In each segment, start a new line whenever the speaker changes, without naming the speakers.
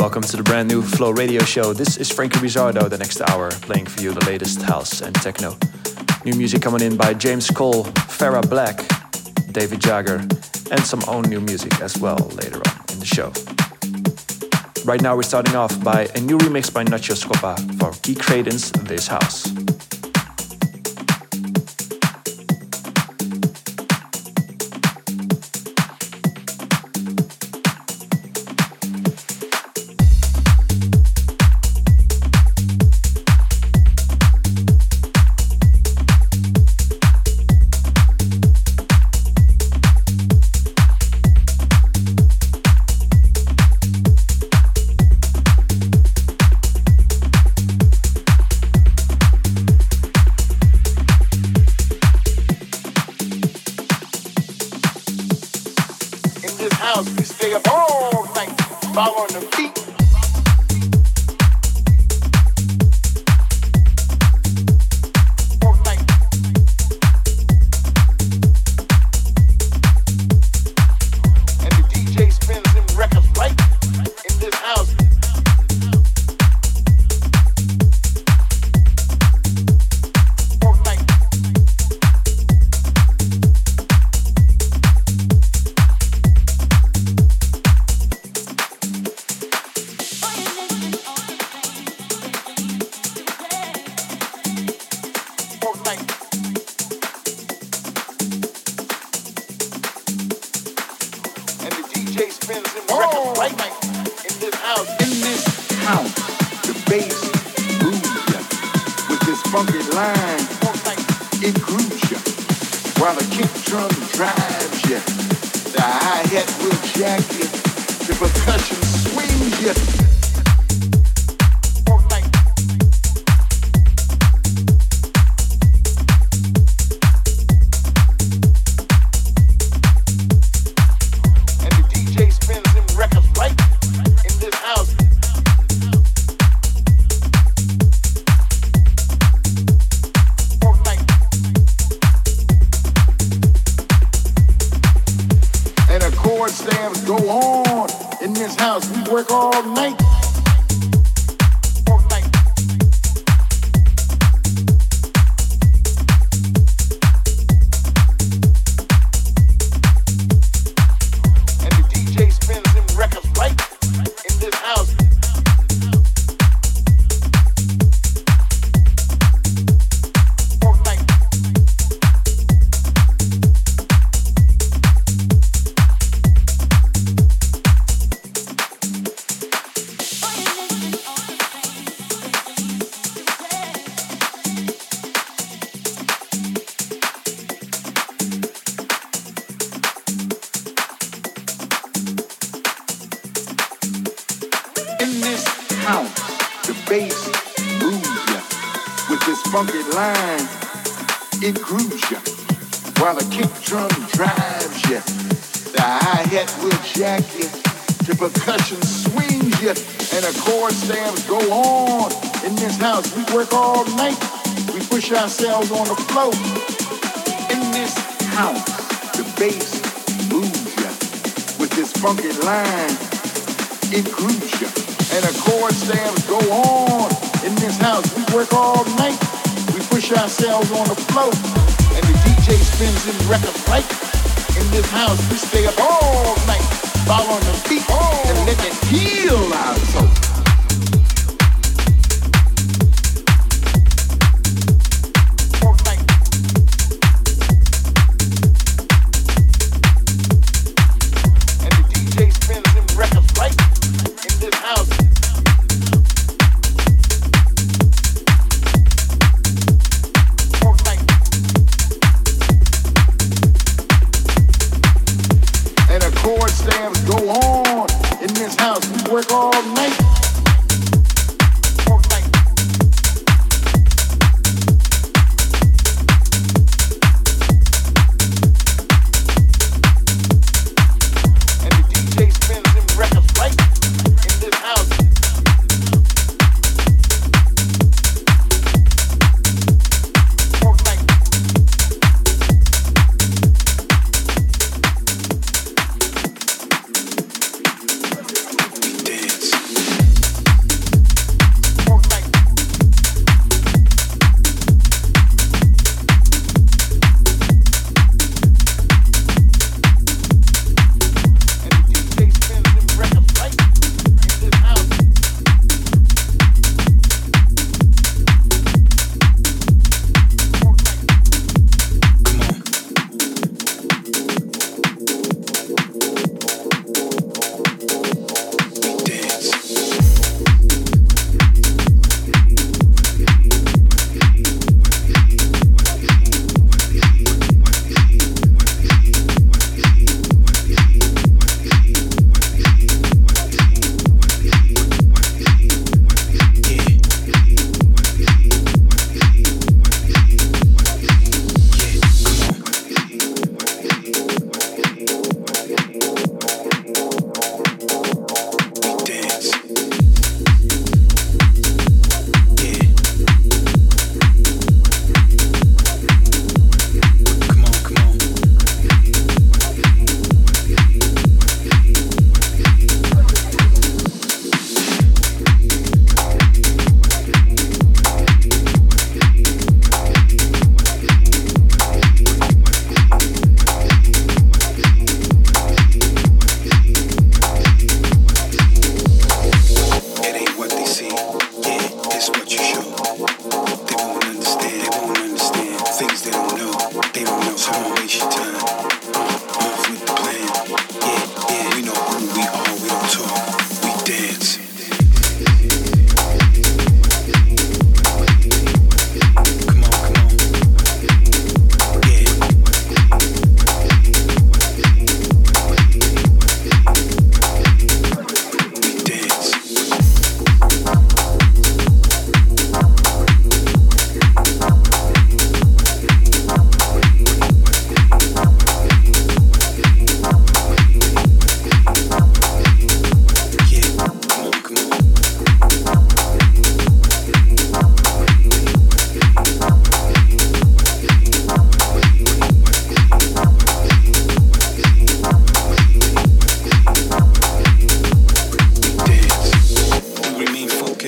Welcome to the brand new Flow Radio Show. This is Franky Rizardo, the next hour, playing for you the latest house and techno. New music coming in by James Cole, Farah Black, David Jagger, and some own new music as well later on in the show. Right now, we're starting off by a new remix by Nacho Scoppa for Key Credence This House.
Ourselves chord stamps go on. In this house, we work all night. We push ourselves on the floor, and the DJ spins in records right. In this house, we stay up all night, following the beat, and let it heal our.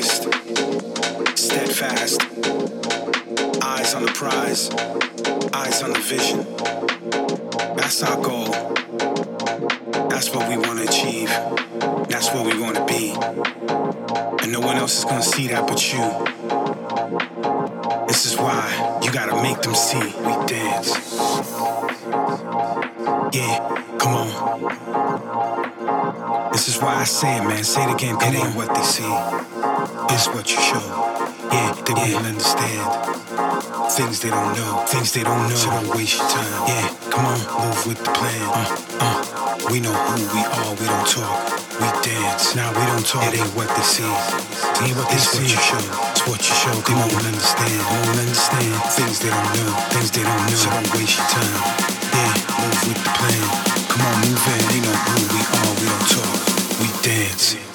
focused, steadfast, eyes on the prize, eyes on the vision. That's our goal. That's what we want to achieve. That's what we want to be. And no one else is going to see that but you. This is why you got to make them see we dance. Yeah, come on. This is why I say it, man. Say it again. It ain't what they see. It's what you show. Yeah, they yeah. won't understand. Things they don't know. Things they don't know. So don't waste your time. Yeah, come on. Move with the plan. Uh, uh. We know who we are. We don't talk we dance. Now we don't talk. It ain't what they see. It ain't what they it's see. What you show. It's what you show. They won't understand. They won't understand things they don't know. Things they don't know. So don't waste your time. Yeah, move with the plan. Come on, move in. They know who we are. We don't talk. We dance.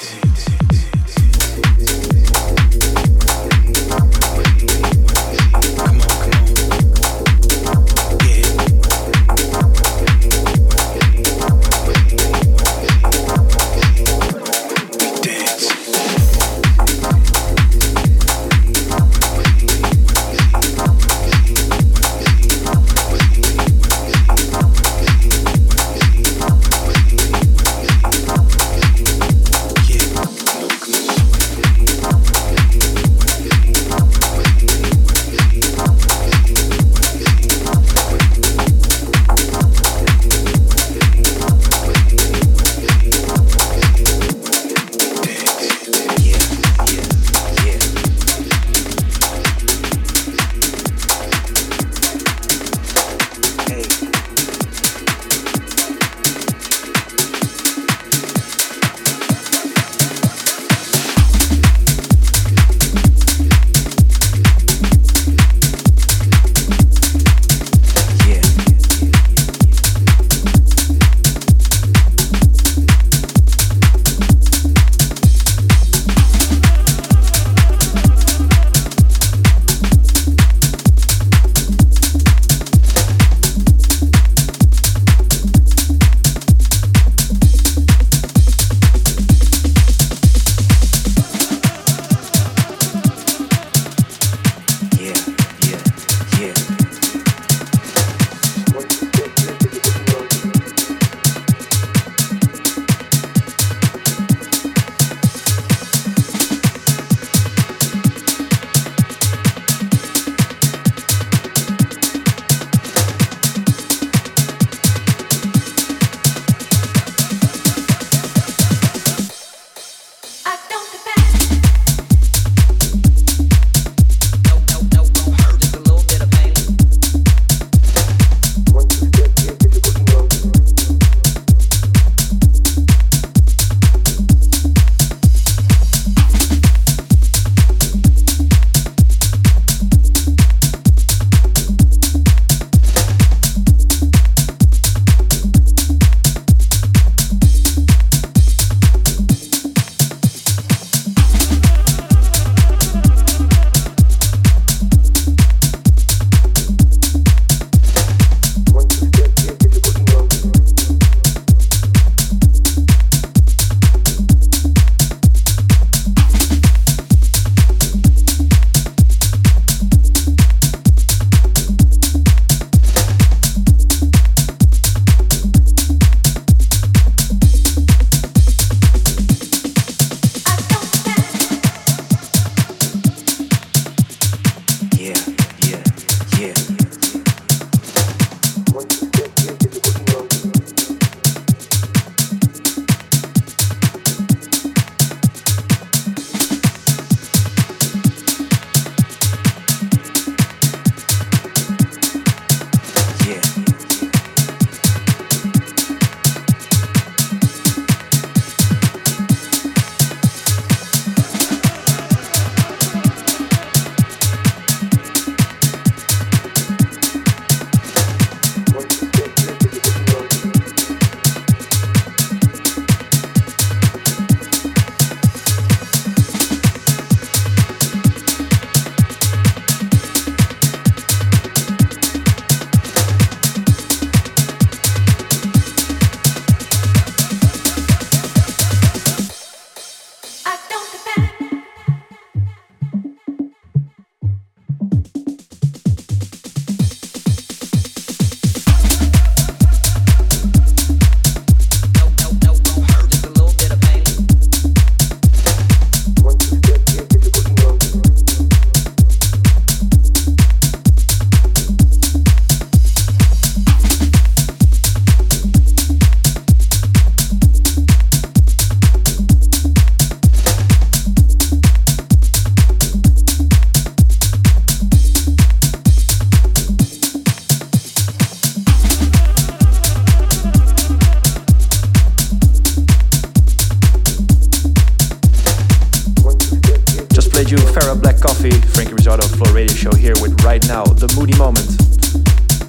You Farrah Black Coffee, Franky Rizardo Flow Radio Show here with Right Now, The Moody Moment.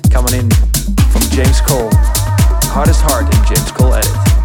Coming in from James Cole, Hardest Heart in James Cole Edit.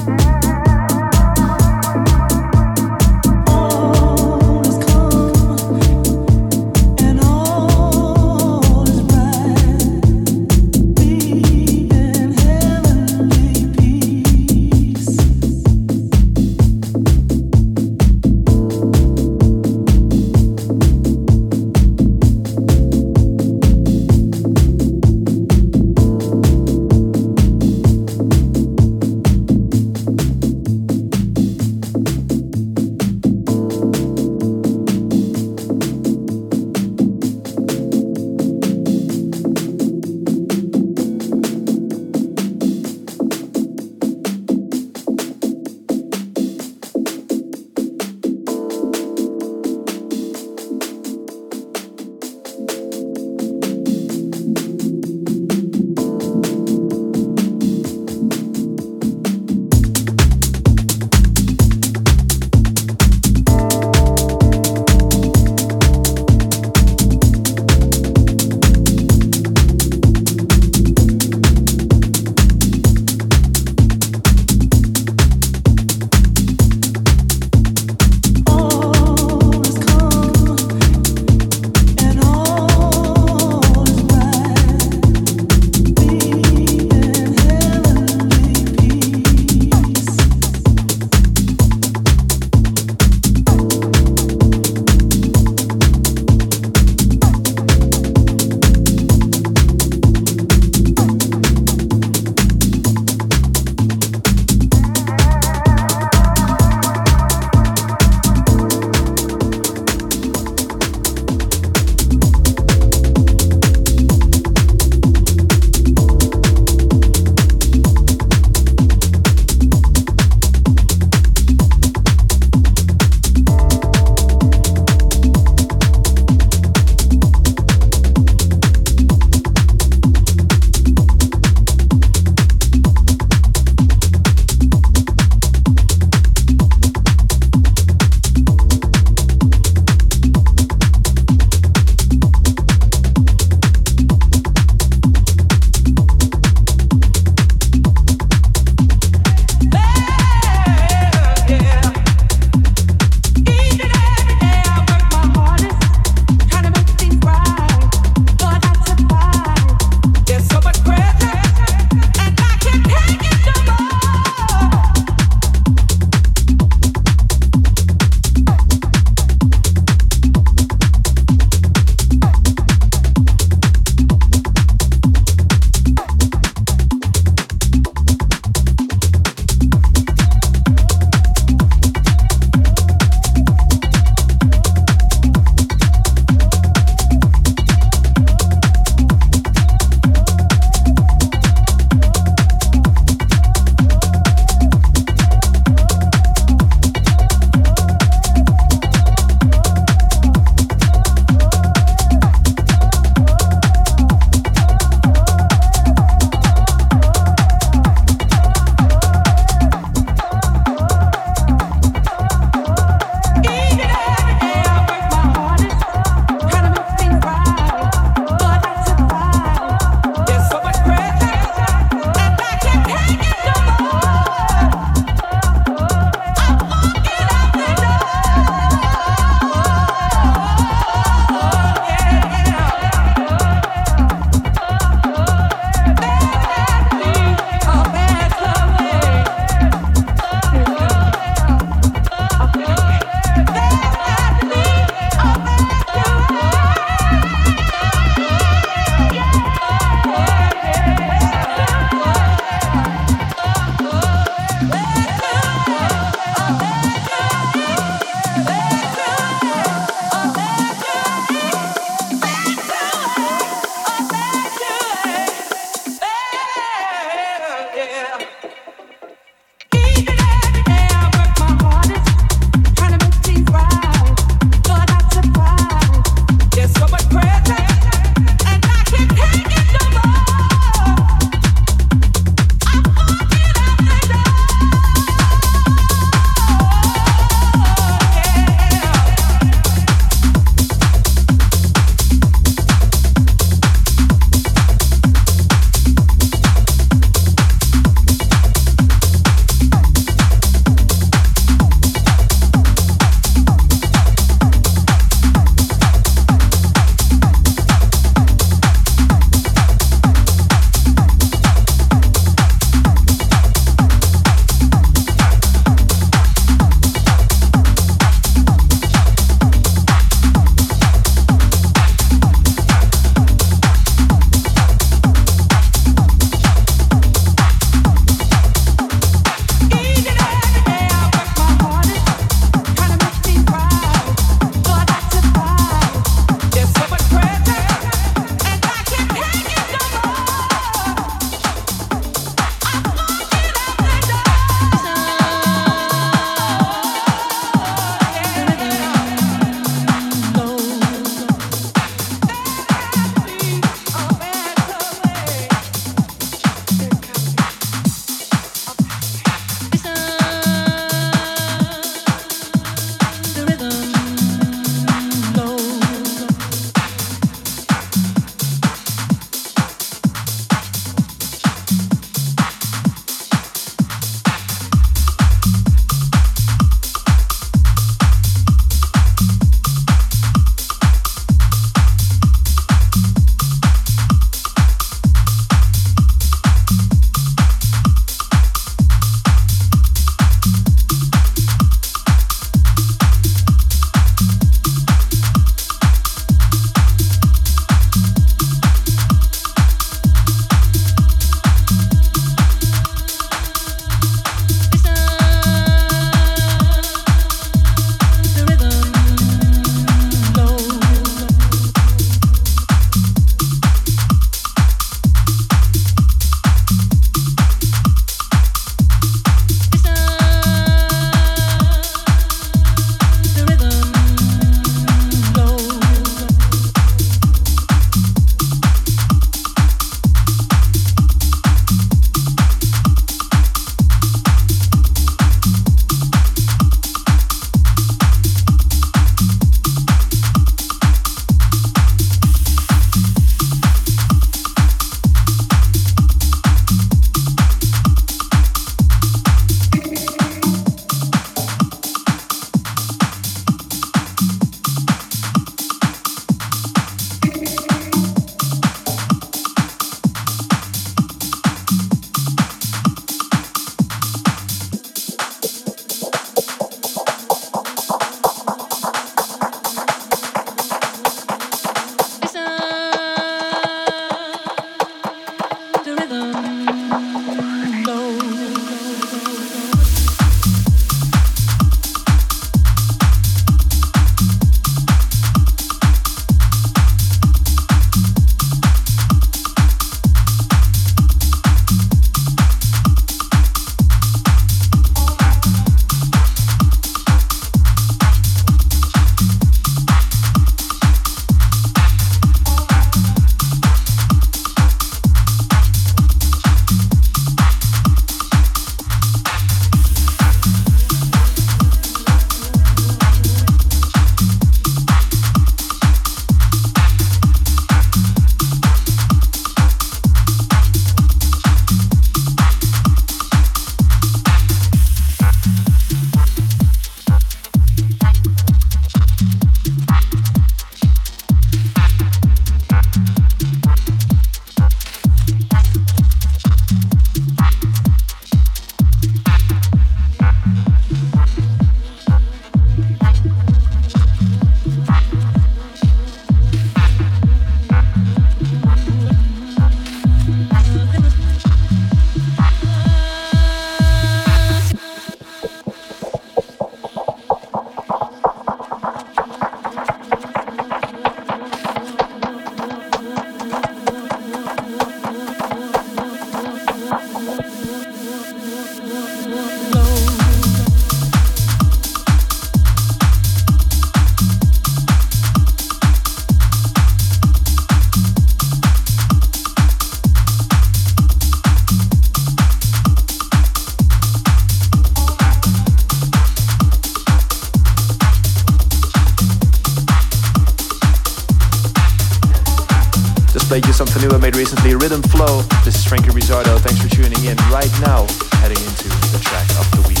Played you something new I made recently, Rhythm Flow. This is Franky Rizardo. Thanks for tuning in. Right now, heading into the track of the week.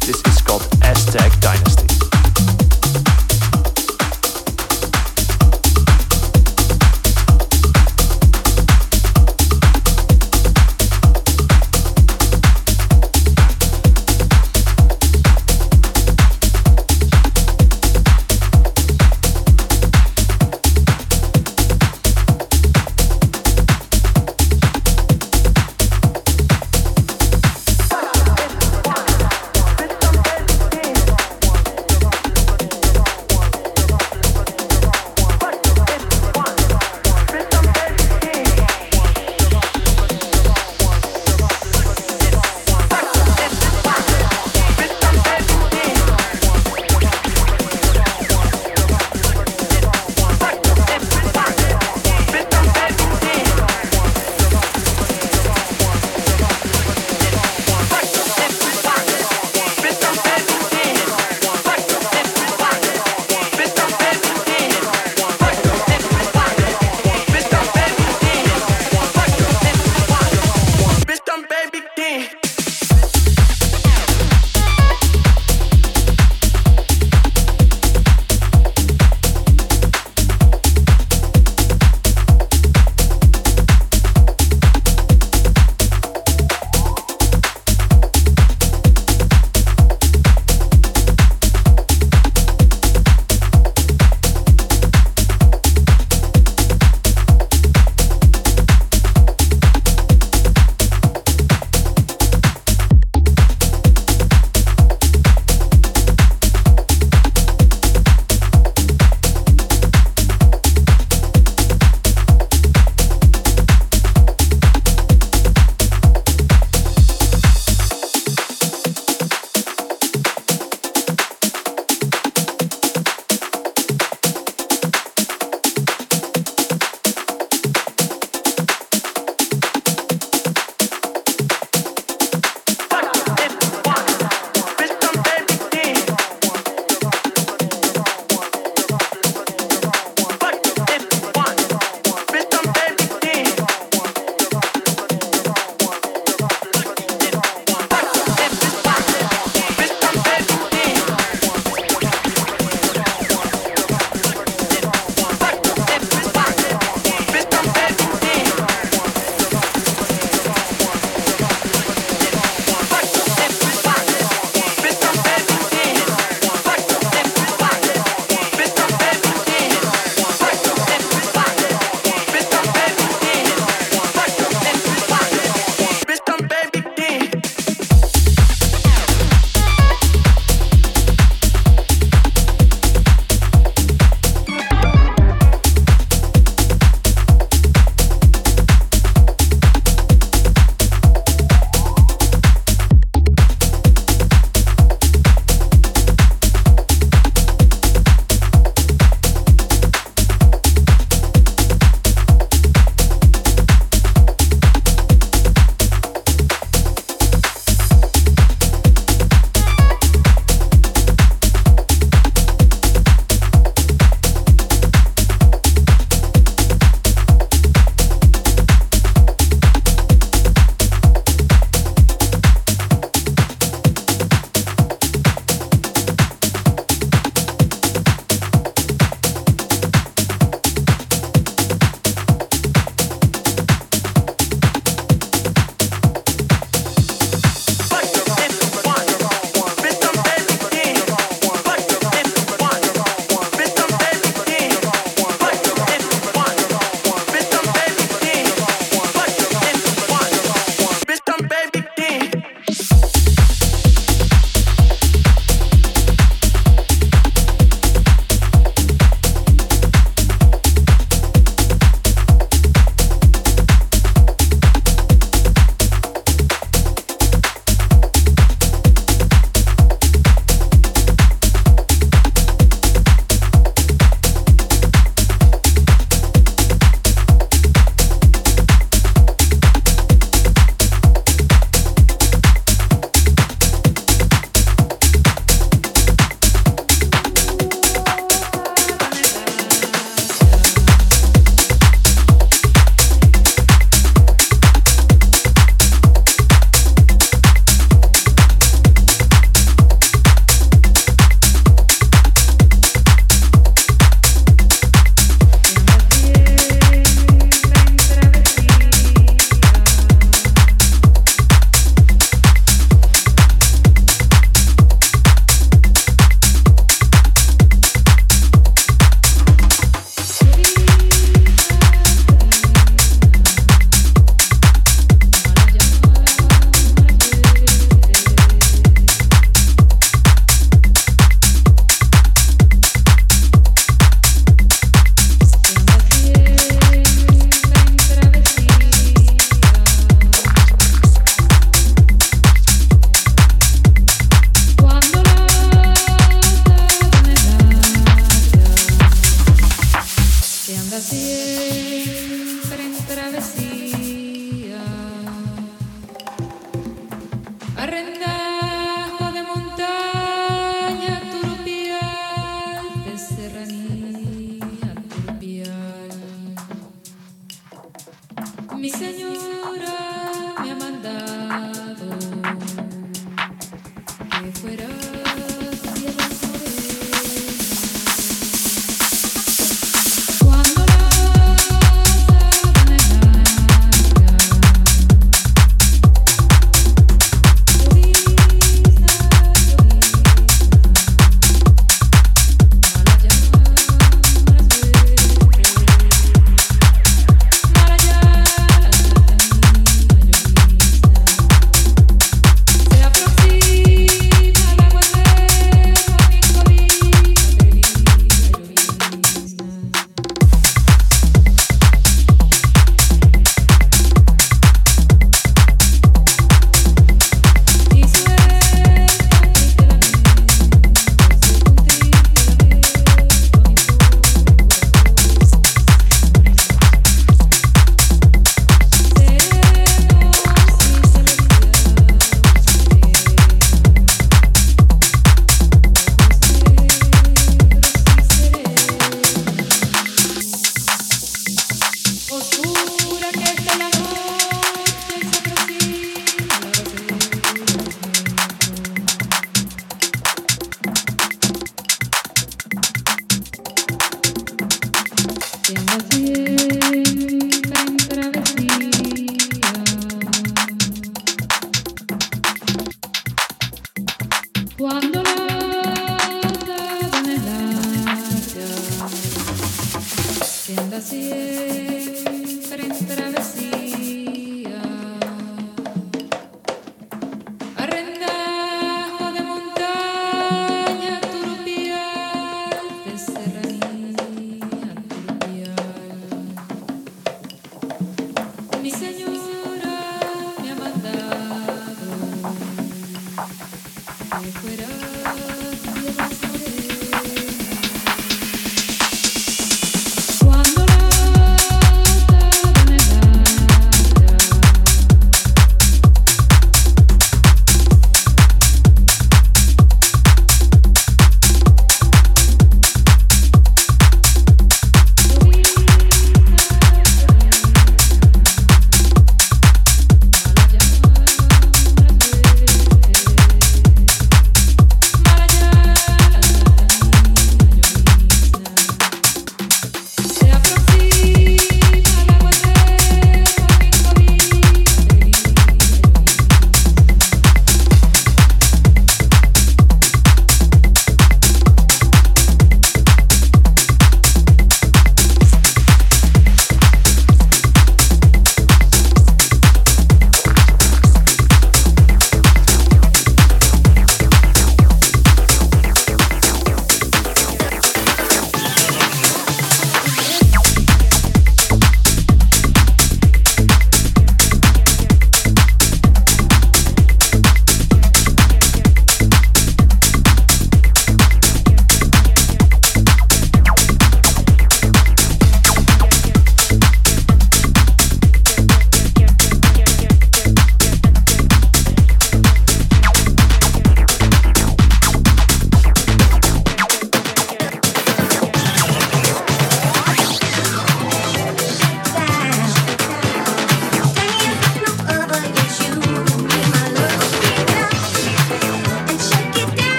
This is called Aztec Dynasty.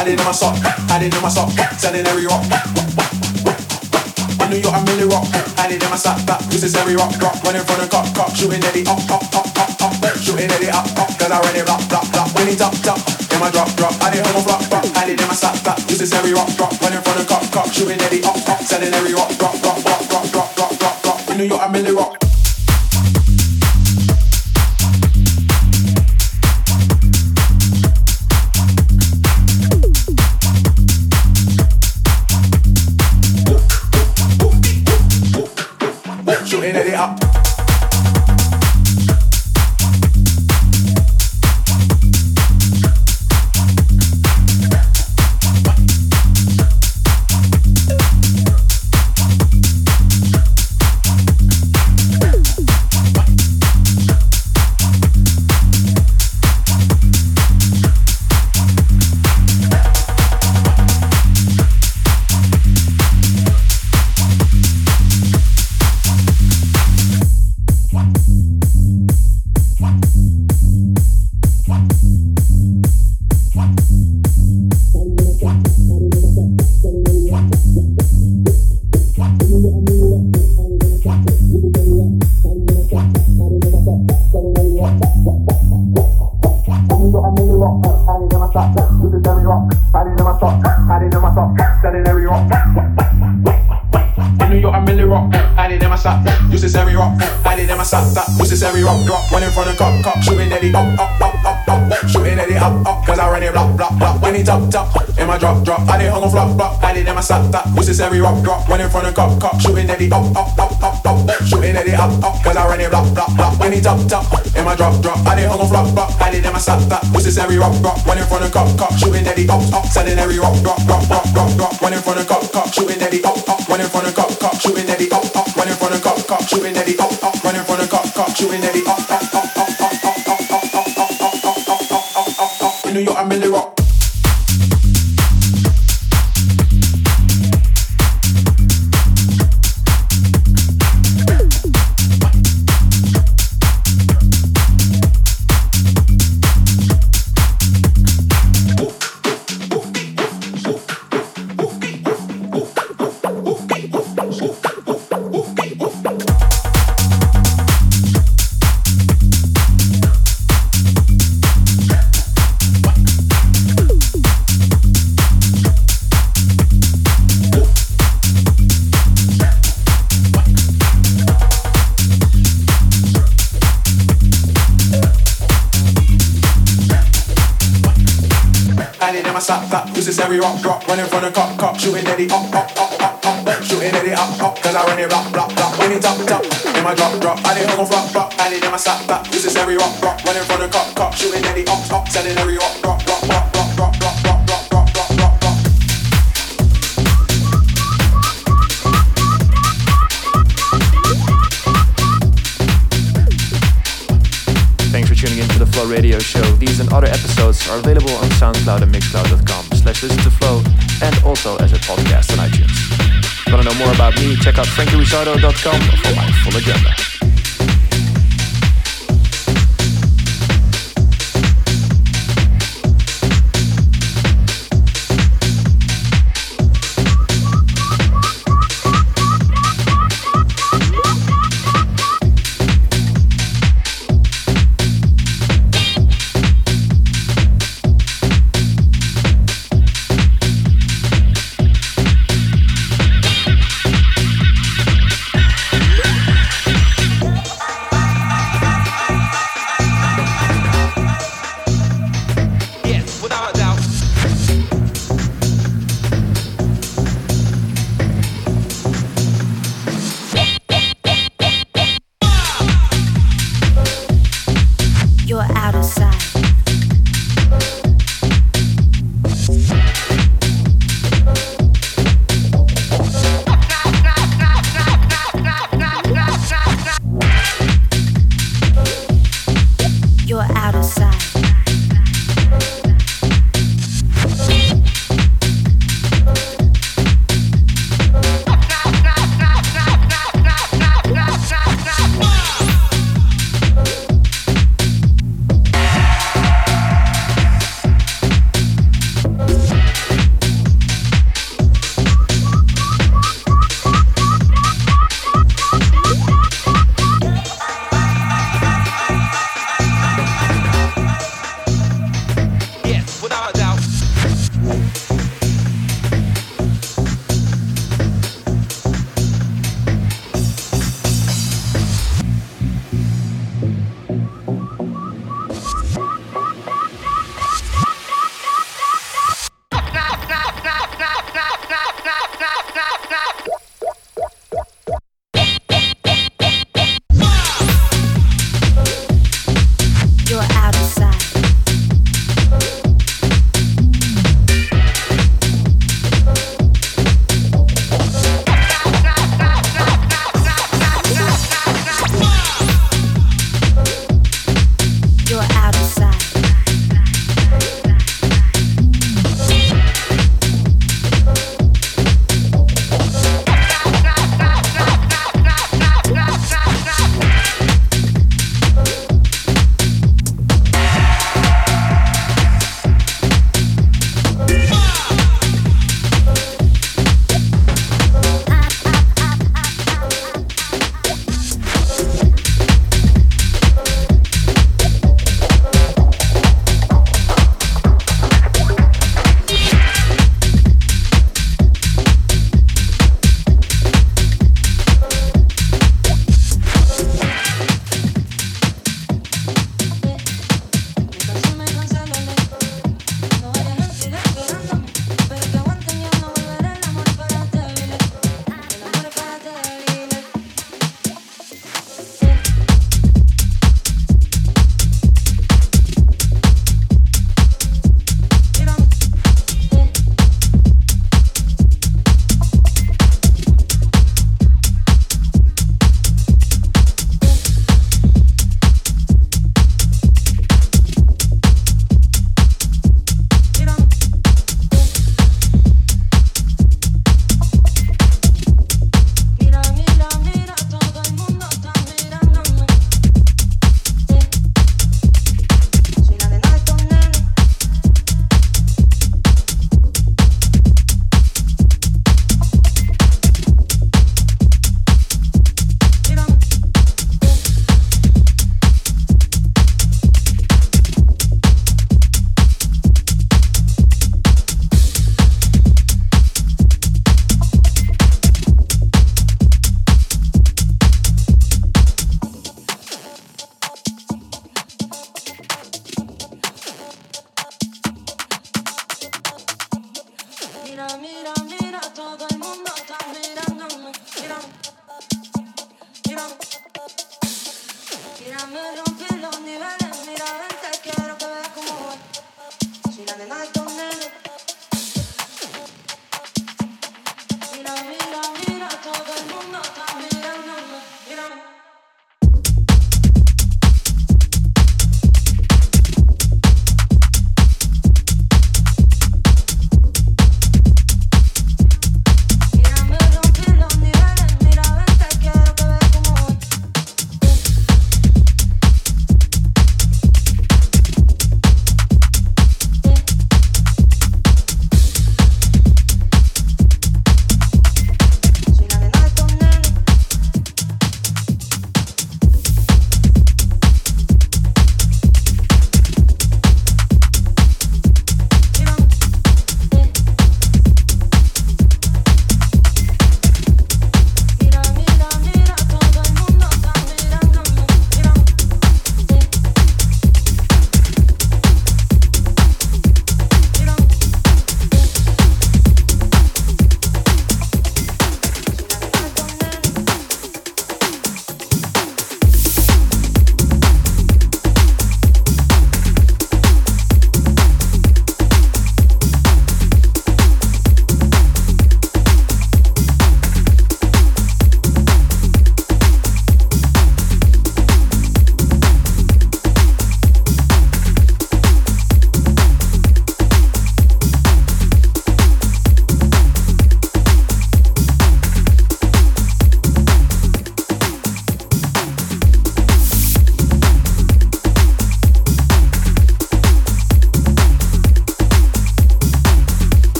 Hiding in my sock, hiding in my sock, selling every rock. In New York, I'm really rock, hiding in my sock, this is every rock, rock, running from the cop, cop, shooting Eddie up, up, up, up, up, shooting Eddie up, up, cause I it rock, rock, rock, when he top, top, in my drop, drop, I didn't hold no flop, rock, hiding in my sock, this is every rock, rock, running from the cop, cop, shooting Eddie up, up, selling every rock, rock, rock, rock, rock, rock, rock, shot. Use this every rock, hide it in my sock. Use this every rock, drop. in from the cop, cop, shooting at me. up, up, up, up up, up, shooting at it up, up, cause I run it block, block, block. When it top, top, in my drop, drop, I did hung on flop, flop, I did in my slap, top. What's this every rock, drop, when in front of cop, cop, shooting at it up, up, up, up, up, shooting at it up, up, cause I run it block, block, block. When it top, top, in my drop, drop, I did hung on flop, flop, I did in my slap, top. What's this every rock, drop, when in front of cop, cop, shooting at it up, up, selling every rock, drop, drop, drop, drop, drop. When in front of cop, cop, shooting at it up, up, when in front of cop, cop, shooting at it up, up, when in front of cop, cop, shooting at it up, up, when in front of cop, cop, shooting at it up, up, up, up. New York I'm really rock rock drop running from the cop cop shooting Eddie up up up up up shooting Eddie up up cause I run it rock rock rock when it top top in my drop drop I didn't on flop flop I didn't my stop stop necessary rock rock running from the cop cop shooting Eddie up up selling every rock rock rock rock rock rock rock rock
tuning in to the Flow Radio Show. These and other episodes are available on SoundCloud and Mixcloud.com slash to Flow and also as a podcast on iTunes. Want to know more about me? Check out frankyrizardo.com for my full agenda.